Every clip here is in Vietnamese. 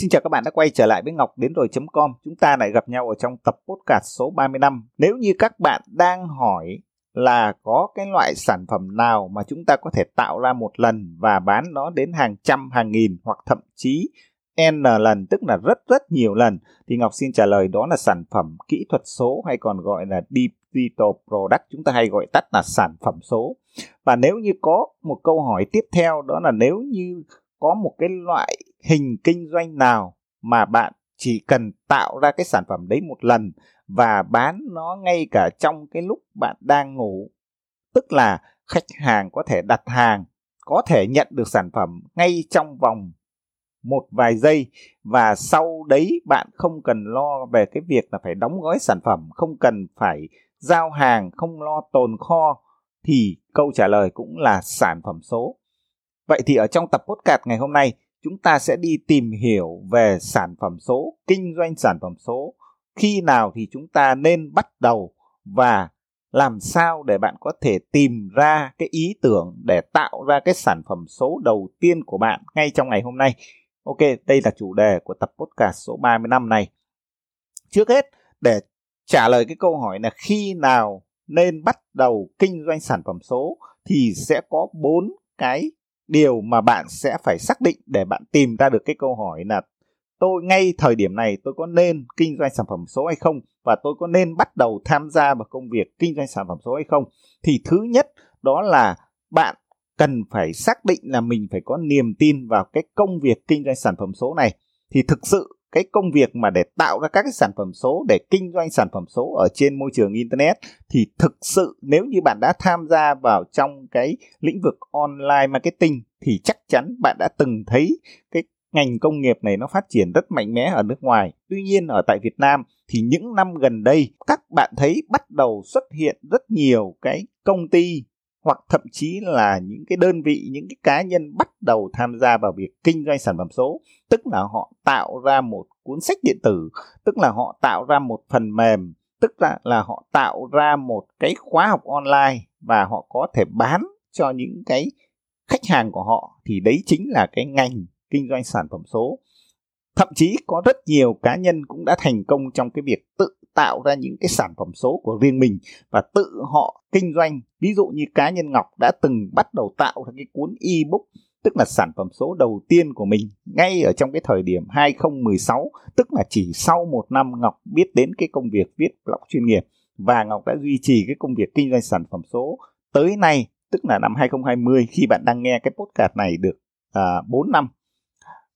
Xin chào các bạn đã quay trở lại với Ngọc đến rồi.com. Chúng ta lại gặp nhau ở trong tập podcast số 35. Nếu như các bạn đang hỏi là có cái loại sản phẩm nào mà chúng ta có thể tạo ra một lần và bán nó đến hàng trăm, hàng nghìn hoặc thậm chí N lần tức là rất rất nhiều lần thì Ngọc xin trả lời đó là sản phẩm kỹ thuật số hay còn gọi là Digital Product chúng ta hay gọi tắt là sản phẩm số. Và nếu như có một câu hỏi tiếp theo đó là nếu như có một cái loại hình kinh doanh nào mà bạn chỉ cần tạo ra cái sản phẩm đấy một lần và bán nó ngay cả trong cái lúc bạn đang ngủ. Tức là khách hàng có thể đặt hàng, có thể nhận được sản phẩm ngay trong vòng một vài giây và sau đấy bạn không cần lo về cái việc là phải đóng gói sản phẩm, không cần phải giao hàng, không lo tồn kho thì câu trả lời cũng là sản phẩm số. Vậy thì ở trong tập podcast ngày hôm nay chúng ta sẽ đi tìm hiểu về sản phẩm số kinh doanh sản phẩm số khi nào thì chúng ta nên bắt đầu và làm sao để bạn có thể tìm ra cái ý tưởng để tạo ra cái sản phẩm số đầu tiên của bạn ngay trong ngày hôm nay. Ok, đây là chủ đề của tập podcast số 35 này. Trước hết, để trả lời cái câu hỏi là khi nào nên bắt đầu kinh doanh sản phẩm số thì sẽ có bốn cái điều mà bạn sẽ phải xác định để bạn tìm ra được cái câu hỏi là tôi ngay thời điểm này tôi có nên kinh doanh sản phẩm số hay không? Và tôi có nên bắt đầu tham gia vào công việc kinh doanh sản phẩm số hay không? Thì thứ nhất, đó là bạn cần phải xác định là mình phải có niềm tin vào cái công việc kinh doanh sản phẩm số này. Thì thực sự cái công việc mà để tạo ra các cái sản phẩm số, để kinh doanh sản phẩm số ở trên môi trường internet thì thực sự nếu như bạn đã tham gia vào trong cái lĩnh vực online marketing thì chắc chắn bạn đã từng thấy cái ngành công nghiệp này nó phát triển rất mạnh mẽ ở nước ngoài. Tuy nhiên ở tại Việt Nam thì những năm gần đây, các bạn thấy bắt đầu xuất hiện rất nhiều cái công ty hoặc thậm chí là những cái đơn vị, những cái cá nhân bắt đầu tham gia vào việc kinh doanh sản phẩm số, tức là họ tạo ra một cuốn sách điện tử, tức là họ tạo ra một phần mềm, tức là là họ tạo ra một cái khóa học online và họ có thể bán cho những cái khách hàng của họ. Thì đấy chính là cái ngành kinh doanh sản phẩm số thậm chí có rất nhiều cá nhân cũng đã thành công trong cái việc tự tạo ra những cái sản phẩm số của riêng mình và tự họ kinh doanh. Ví dụ như cá nhân ngọc đã từng bắt đầu tạo ra cái cuốn ebook tức là sản phẩm số đầu tiên của mình ngay ở trong cái thời điểm 2016 tức là chỉ sau một năm Ngọc biết đến cái công việc viết blog chuyên nghiệp và Ngọc đã duy trì cái công việc kinh doanh sản phẩm số tới nay tức là năm 2020 khi bạn đang nghe cái podcast này được à, 4 năm.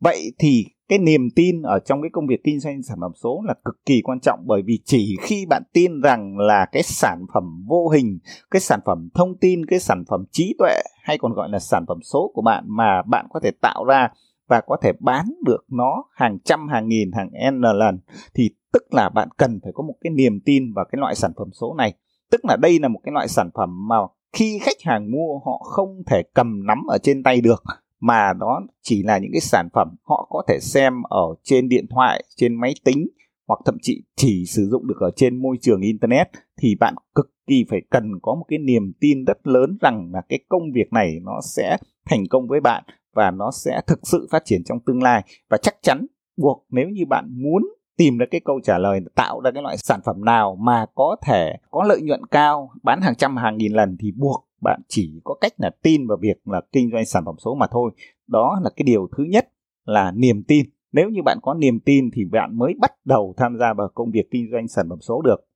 Vậy thì cái niềm tin ở trong cái công việc kinh doanh sản phẩm số là cực kỳ quan trọng, bởi vì chỉ khi bạn tin rằng là cái sản phẩm vô hình, cái sản phẩm thông tin, cái sản phẩm trí tuệ hay còn gọi là sản phẩm số của bạn mà bạn có thể tạo ra và có thể bán được nó hàng trăm, hàng nghìn, hàng n lần, thì tức là bạn cần phải có một cái niềm tin vào cái loại sản phẩm số này. Tức là đây là một cái loại sản phẩm mà khi khách hàng mua họ không thể cầm nắm ở trên tay được mà đó chỉ là những cái sản phẩm họ có thể xem ở trên điện thoại, trên máy tính hoặc thậm chí chỉ sử dụng được ở trên môi trường internet thì bạn cực kỳ phải cần có một cái niềm tin rất lớn rằng là cái công việc này nó sẽ thành công với bạn và nó sẽ thực sự phát triển trong tương lai. Và chắc chắn buộc nếu như bạn muốn tìm ra cái câu trả lời tạo ra cái loại sản phẩm nào mà có thể có lợi nhuận cao bán hàng trăm hàng nghìn lần thì buộc bạn chỉ có cách là tin vào việc là kinh doanh sản phẩm số mà thôi. Đó là cái điều thứ nhất là niềm tin. Nếu như bạn có niềm tin thì bạn mới bắt đầu tham gia vào công việc kinh doanh sản phẩm số được.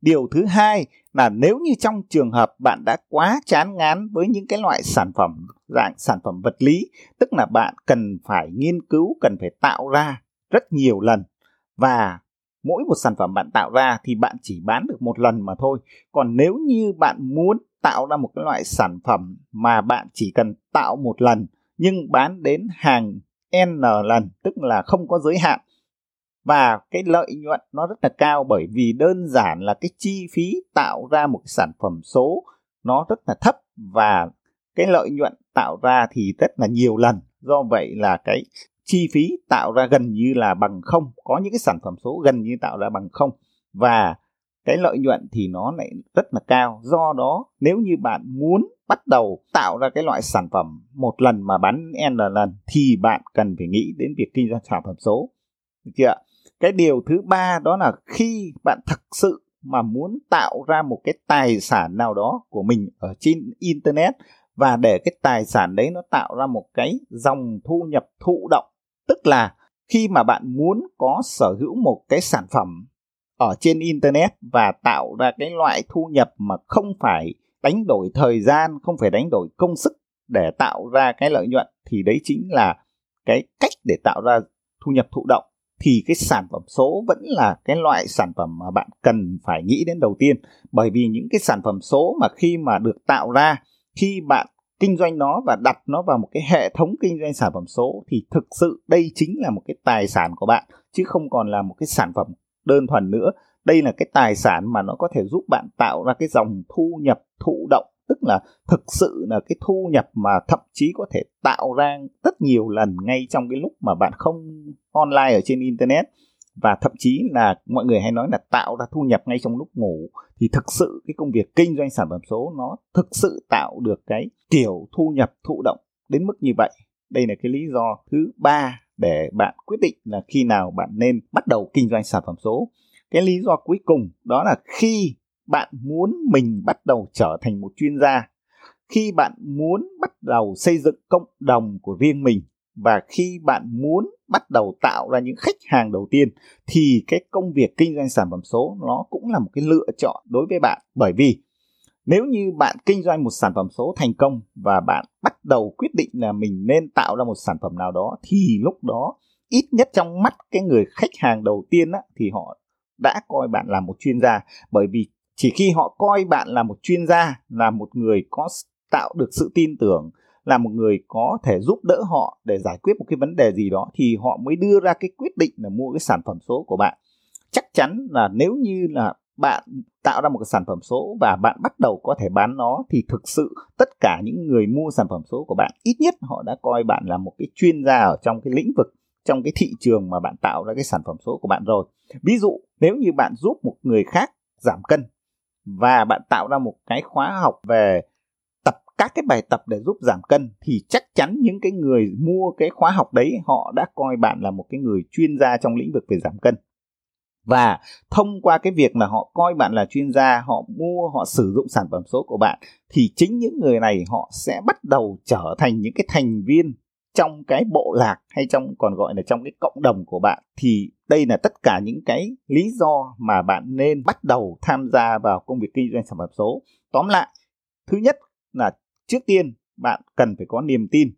Điều thứ hai là nếu như trong trường hợp bạn đã quá chán ngán với những cái loại sản phẩm, dạng sản phẩm vật lý, tức là bạn cần phải nghiên cứu, cần phải tạo ra rất nhiều lần và mỗi một sản phẩm bạn tạo ra thì bạn chỉ bán được một lần mà thôi. Còn nếu như bạn muốn tạo ra một cái loại sản phẩm mà bạn chỉ cần tạo một lần, nhưng bán đến hàng n lần, tức là không có giới hạn. Và cái lợi nhuận nó rất là cao bởi vì đơn giản là cái chi phí tạo ra một cái sản phẩm số nó rất là thấp và cái lợi nhuận tạo ra thì rất là nhiều lần. Do vậy là cái chi phí tạo ra gần như là bằng không, có những cái sản phẩm số gần như tạo ra bằng không. Và cái lợi nhuận thì nó lại rất là cao. Do đó, nếu như bạn muốn bắt đầu tạo ra cái loại sản phẩm một lần mà bán n lần thì bạn cần phải nghĩ đến việc kinh doanh sản phẩm số. Được chưa cái điều thứ ba đó là khi bạn thực sự mà muốn tạo ra một cái tài sản nào đó của mình ở trên internet và để cái tài sản đấy nó tạo ra một cái dòng thu nhập thụ động, tức là khi mà bạn muốn có sở hữu một cái sản phẩm ở trên internet và tạo ra cái loại thu nhập mà không phải đánh đổi thời gian, không phải đánh đổi công sức để tạo ra cái lợi nhuận, thì đấy chính là cái cách để tạo ra thu nhập thụ động. Thì cái sản phẩm số vẫn là cái loại sản phẩm mà bạn cần phải nghĩ đến đầu tiên. Bởi vì những cái sản phẩm số mà khi mà được tạo ra, khi bạn kinh doanh nó và đặt nó vào một cái hệ thống kinh doanh sản phẩm số, thì thực sự đây chính là một cái tài sản của bạn, chứ không còn là một cái sản phẩm đơn thuần nữa. Đây là cái tài sản mà nó có thể giúp bạn tạo ra cái dòng thu nhập thụ động, tức là thực sự là cái thu nhập mà thậm chí có thể tạo ra rất nhiều lần ngay trong cái lúc mà bạn không online ở trên internet. Và thậm chí là mọi người hay nói là tạo ra thu nhập ngay trong lúc ngủ. Thì thực sự cái công việc kinh doanh sản phẩm số nó thực sự tạo được cái kiểu thu nhập thụ động đến mức như vậy. Đây là cái lý do thứ ba để bạn quyết định là khi nào bạn nên bắt đầu kinh doanh sản phẩm số. Cái lý do cuối cùng đó là khi bạn muốn mình bắt đầu trở thành một chuyên gia, khi bạn muốn bắt đầu xây dựng cộng đồng của riêng mình và khi bạn muốn bắt đầu tạo ra những khách hàng đầu tiên thì cái công việc kinh doanh sản phẩm số nó cũng là một cái lựa chọn đối với bạn. Bởi vì nếu như bạn kinh doanh một sản phẩm số thành công và bạn bắt đầu quyết định là mình nên tạo ra một sản phẩm nào đó thì lúc đó ít nhất trong mắt cái người khách hàng đầu tiên á, thì họ đã coi bạn là một chuyên gia. Bởi vì chỉ khi họ coi bạn là một chuyên gia là một người có tạo được sự tin tưởng là một người có thể giúp đỡ họ để giải quyết một cái vấn đề gì đó thì họ mới đưa ra cái quyết định là mua cái sản phẩm số của bạn. Chắc chắn là nếu như là bạn tạo ra một cái sản phẩm số và bạn bắt đầu có thể bán nó, thì thực sự tất cả những người mua sản phẩm số của bạn, ít nhất họ đã coi bạn là một cái chuyên gia ở trong cái lĩnh vực, trong cái thị trường mà bạn tạo ra cái sản phẩm số của bạn rồi. Ví dụ, nếu như bạn giúp một người khác giảm cân và bạn tạo ra một cái khóa học về tập, các cái bài tập để giúp giảm cân, thì chắc chắn những cái người mua cái khóa học đấy, họ đã coi bạn là một cái người chuyên gia trong lĩnh vực về giảm cân và thông qua cái việc là họ coi bạn là chuyên gia, họ mua, họ sử dụng sản phẩm số của bạn, thì chính những người này họ sẽ bắt đầu trở thành những cái thành viên trong cái bộ lạc hay trong, còn gọi là trong cái cộng đồng của bạn. Thì đây là tất cả những cái lý do mà bạn nên bắt đầu tham gia vào công việc kinh doanh sản phẩm số. Tóm lại, thứ nhất là trước tiên bạn cần phải có niềm tin.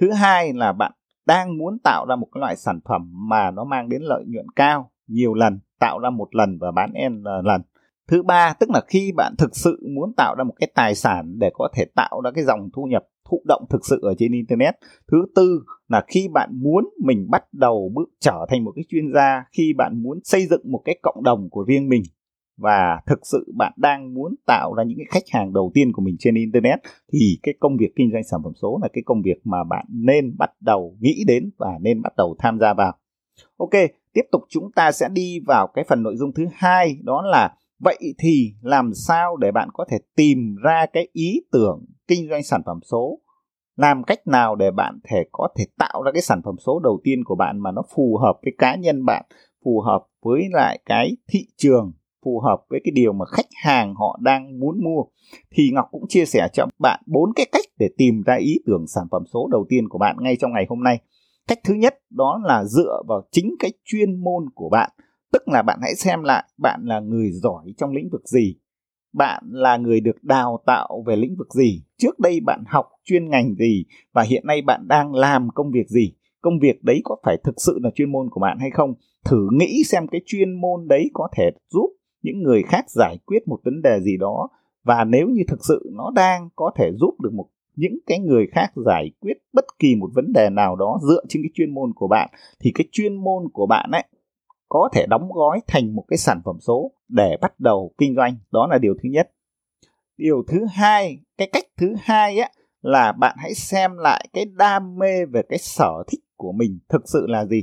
Thứ hai là bạn đang muốn tạo ra một cái loại sản phẩm mà nó mang đến lợi nhuận cao nhiều lần, tạo ra một lần và bán n lần. Thứ ba, tức là khi bạn thực sự muốn tạo ra một cái tài sản để có thể tạo ra cái dòng thu nhập, thụ động thực sự ở trên internet. Thứ tư là khi bạn muốn mình bắt đầu bước trở thành một cái chuyên gia, khi bạn muốn xây dựng một cái cộng đồng của riêng mình và thực sự bạn đang muốn tạo ra những cái khách hàng đầu tiên của mình trên internet, thì cái công việc kinh doanh sản phẩm số là cái công việc mà bạn nên bắt đầu nghĩ đến và nên bắt đầu tham gia vào. Ok tiếp tục chúng ta sẽ đi vào cái phần nội dung thứ hai, đó là vậy thì làm sao để bạn có thể tìm ra cái ý tưởng kinh doanh sản phẩm số? Làm cách nào để bạn thể có thể tạo ra cái sản phẩm số đầu tiên của bạn mà nó phù hợp với cá nhân bạn, phù hợp với lại cái thị trường, phù hợp với cái điều mà khách hàng họ đang muốn mua? Thì ngọc cũng chia sẻ cho bạn bốn cái cách để tìm ra ý tưởng sản phẩm số đầu tiên của bạn ngay trong ngày hôm nay cách thứ nhất đó là dựa vào chính cái chuyên môn của bạn. Tức là bạn hãy xem lại bạn là người giỏi trong lĩnh vực gì. Bạn là người được đào tạo về lĩnh vực gì. Trước đây bạn học chuyên ngành gì và hiện nay bạn đang làm công việc gì? Công việc đấy có phải thực sự là chuyên môn của bạn hay không? Thử nghĩ xem cái chuyên môn đấy có thể giúp những người khác giải quyết một vấn đề gì đó. Và nếu như thực sự nó đang có thể giúp được một những cái người khác giải quyết bất kỳ một vấn đề nào đó dựa trên cái chuyên môn của bạn, thì cái chuyên môn của bạn ấy có thể đóng gói thành một cái sản phẩm số để bắt đầu kinh doanh. Đó là điều thứ nhất. Điều thứ hai, cái cách thứ hai á, là bạn hãy xem lại cái đam mê về cái sở thích của mình thực sự là gì.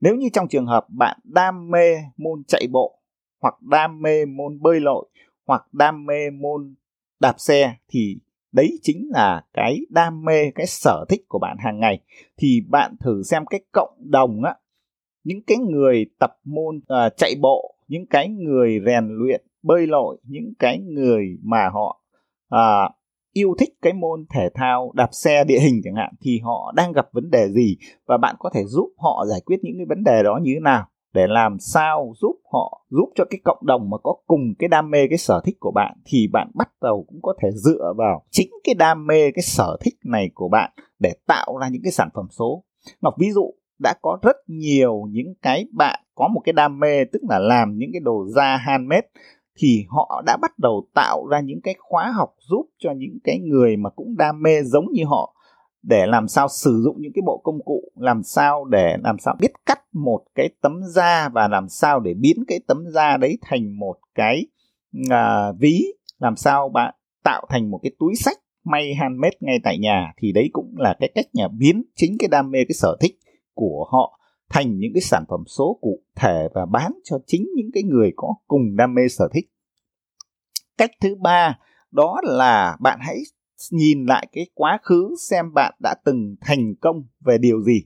Nếu như trong trường hợp bạn đam mê môn chạy bộ, hoặc đam mê môn bơi lội, hoặc đam mê môn đạp xe, thì đấy chính là cái đam mê cái sở thích của bạn hàng ngày. Thì bạn thử xem cái cộng đồng á những cái người tập môn uh, chạy bộ những cái người rèn luyện bơi lội những cái người mà họ uh, yêu thích cái môn thể thao đạp xe địa hình chẳng hạn thì họ đang gặp vấn đề gì và bạn có thể giúp họ giải quyết những cái vấn đề đó như thế nào? Để làm sao giúp họ, giúp cho cái cộng đồng mà có cùng cái đam mê cái sở thích của bạn thì bạn bắt đầu cũng có thể dựa vào chính cái đam mê, cái sở thích này của bạn để tạo ra những cái sản phẩm số. Ngọc ví dụ đã có rất nhiều những cái bạn có một cái đam mê, tức là làm những cái đồ da handmade thì họ đã bắt đầu tạo ra những cái khóa học giúp cho những cái người mà cũng đam mê giống như họ để làm sao sử dụng những cái bộ công cụ làm sao để làm sao biết cắt một cái tấm da và làm sao để biến cái tấm da đấy thành một cái à, ví làm sao bạn tạo thành một cái túi sách may handmade ngay tại nhà thì đấy cũng là cái cách nhà biến chính cái đam mê cái sở thích của họ thành những cái sản phẩm số cụ thể và bán cho chính những cái người có cùng đam mê sở thích. Cách thứ ba đó là bạn hãy nhìn lại cái quá khứ xem bạn đã từng thành công về điều gì.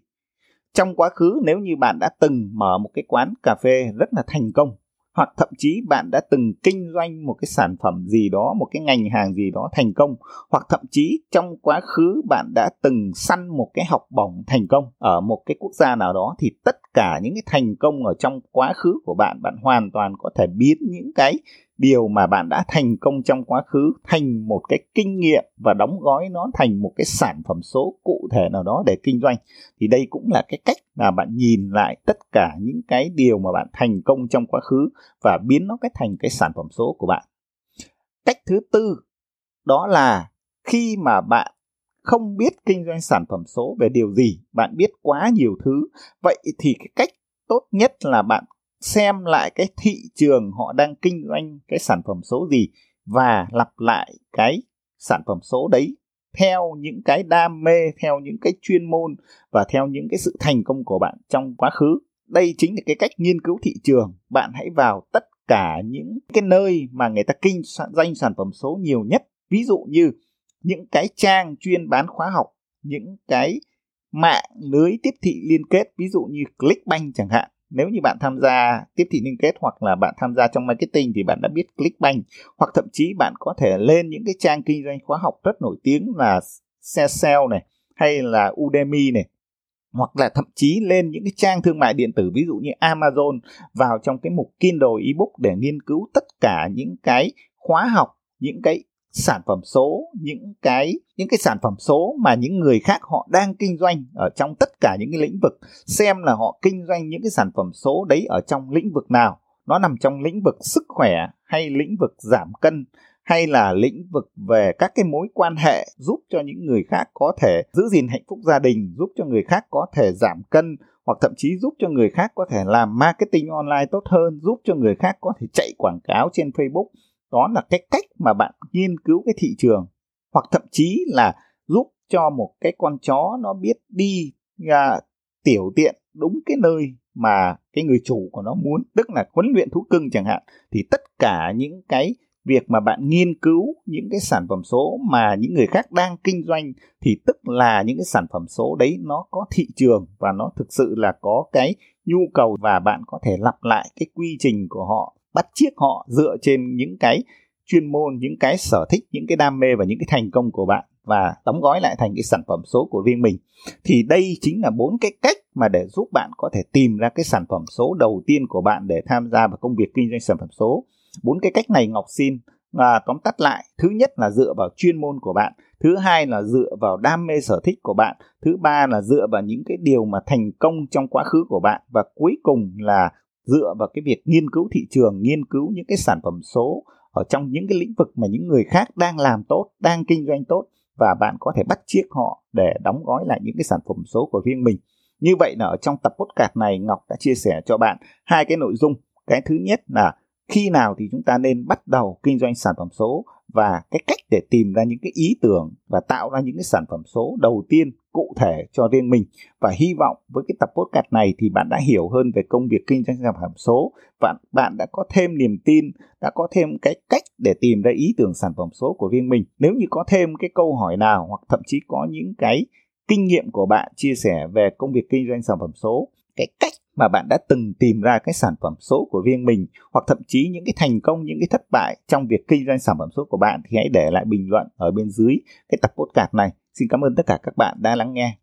Trong quá khứ, nếu như bạn đã từng mở một cái quán cà phê rất là thành công, hoặc thậm chí bạn đã từng kinh doanh một cái sản phẩm gì đó, một cái ngành hàng gì đó thành công, hoặc thậm chí trong quá khứ bạn đã từng săn một cái học bổng thành công ở một cái quốc gia nào đó, thì tất cả những cái thành công ở trong quá khứ của bạn bạn hoàn toàn có thể biến những cái điều mà bạn đã thành công trong quá khứ, thành một cái kinh nghiệm và đóng gói nó thành một cái sản phẩm số cụ thể nào đó để kinh doanh, thì đây cũng là cái cách là bạn nhìn lại tất cả những cái điều mà bạn thành công trong quá khứ và biến nó cái thành cái sản phẩm số của bạn. Cách thứ tư, đó là khi mà bạn không biết kinh doanh sản phẩm số về điều gì, bạn biết quá nhiều thứ, vậy thì cái cách tốt nhất là bạn xem lại cái thị trường họ đang kinh doanh cái sản phẩm số gì và lặp lại cái sản phẩm số đấy theo những cái đam mê, theo những cái chuyên môn và theo những cái sự thành công của bạn trong quá khứ. Đây chính là cái cách nghiên cứu thị trường. Bạn hãy vào tất cả những cái nơi mà người ta kinh doanh sản phẩm số nhiều nhất. Ví dụ như những cái trang chuyên bán khóa học, những cái mạng lưới tiếp thị liên kết, ví dụ như Clickbank chẳng hạn nếu như bạn tham gia tiếp thị liên kết hoặc là bạn tham gia trong marketing thì bạn đã biết Clickbank, hoặc thậm chí bạn có thể lên những cái trang kinh doanh khóa học rất nổi tiếng là Sell này, hay là Udemy này, hoặc là thậm chí lên những cái trang thương mại điện tử, ví dụ như Amazon, vào trong cái mục Kindle ebook để nghiên cứu tất cả những cái khóa học, những cái sản phẩm số, những cái những cái sản phẩm số mà những người khác họ đang kinh doanh ở trong tất cả những cái lĩnh vực, xem là họ kinh doanh những cái sản phẩm số đấy ở trong lĩnh vực nào. Nó nằm trong lĩnh vực sức khỏe hay lĩnh vực giảm cân hay là lĩnh vực về các cái mối quan hệ giúp cho những người khác có thể giữ gìn hạnh phúc gia đình, giúp cho người khác có thể giảm cân hoặc thậm chí giúp cho người khác có thể làm marketing online tốt hơn, giúp cho người khác có thể chạy quảng cáo trên facebook đó là cái cách mà bạn nghiên cứu cái thị trường hoặc thậm chí là giúp cho một cái con chó nó biết đi à, tiểu tiện đúng cái nơi mà cái người chủ của nó muốn tức là huấn luyện thú cưng chẳng hạn. Thì tất cả những cái việc mà bạn nghiên cứu những cái sản phẩm số mà những người khác đang kinh doanh thì tức là những cái sản phẩm số đấy nó có thị trường và nó thực sự là có cái nhu cầu và bạn có thể lặp lại cái quy trình của họ bắt chiếc họ dựa trên những cái chuyên môn những cái sở thích những cái đam mê và những cái thành công của bạn và đóng gói lại thành cái sản phẩm số của riêng mình. Thì đây chính là bốn cái cách mà để giúp bạn có thể tìm ra cái sản phẩm số đầu tiên của bạn để tham gia vào công việc kinh doanh sản phẩm số. Bốn cái cách này ngọc xin à, tóm tắt lại. Thứ nhất là dựa vào chuyên môn của bạn. Thứ hai là dựa vào đam mê sở thích của bạn. Thứ ba là dựa vào những cái điều mà thành công trong quá khứ của bạn. Và cuối cùng là dựa vào cái việc nghiên cứu thị trường, nghiên cứu những cái sản phẩm số ở trong những cái lĩnh vực mà những người khác đang làm tốt, đang kinh doanh tốt và bạn có thể bắt chiếc họ để đóng gói lại những cái sản phẩm số của riêng mình. Như vậy là ở trong tập podcast này, ngọc đã chia sẻ cho bạn hai cái nội dung. Cái thứ nhất là khi nào thì chúng ta nên bắt đầu kinh doanh sản phẩm số và cái cách để tìm ra những cái ý tưởng và tạo ra những cái sản phẩm số đầu tiên cụ thể cho riêng mình. Và hy vọng với cái tập podcast này thì bạn đã hiểu hơn về công việc kinh doanh sản phẩm số và bạn đã có thêm niềm tin, đã có thêm cái cách để tìm ra ý tưởng sản phẩm số của riêng mình. Nếu như có thêm cái câu hỏi nào hoặc thậm chí có những cái kinh nghiệm của bạn chia sẻ về công việc kinh doanh sản phẩm số cái cách mà bạn đã từng tìm ra cái sản phẩm số của riêng mình, hoặc thậm chí những cái thành công, những cái thất bại trong việc kinh doanh sản phẩm số của bạn, thì hãy để lại bình luận ở bên dưới cái tập podcast này. Xin cảm ơn tất cả các bạn đã lắng nghe.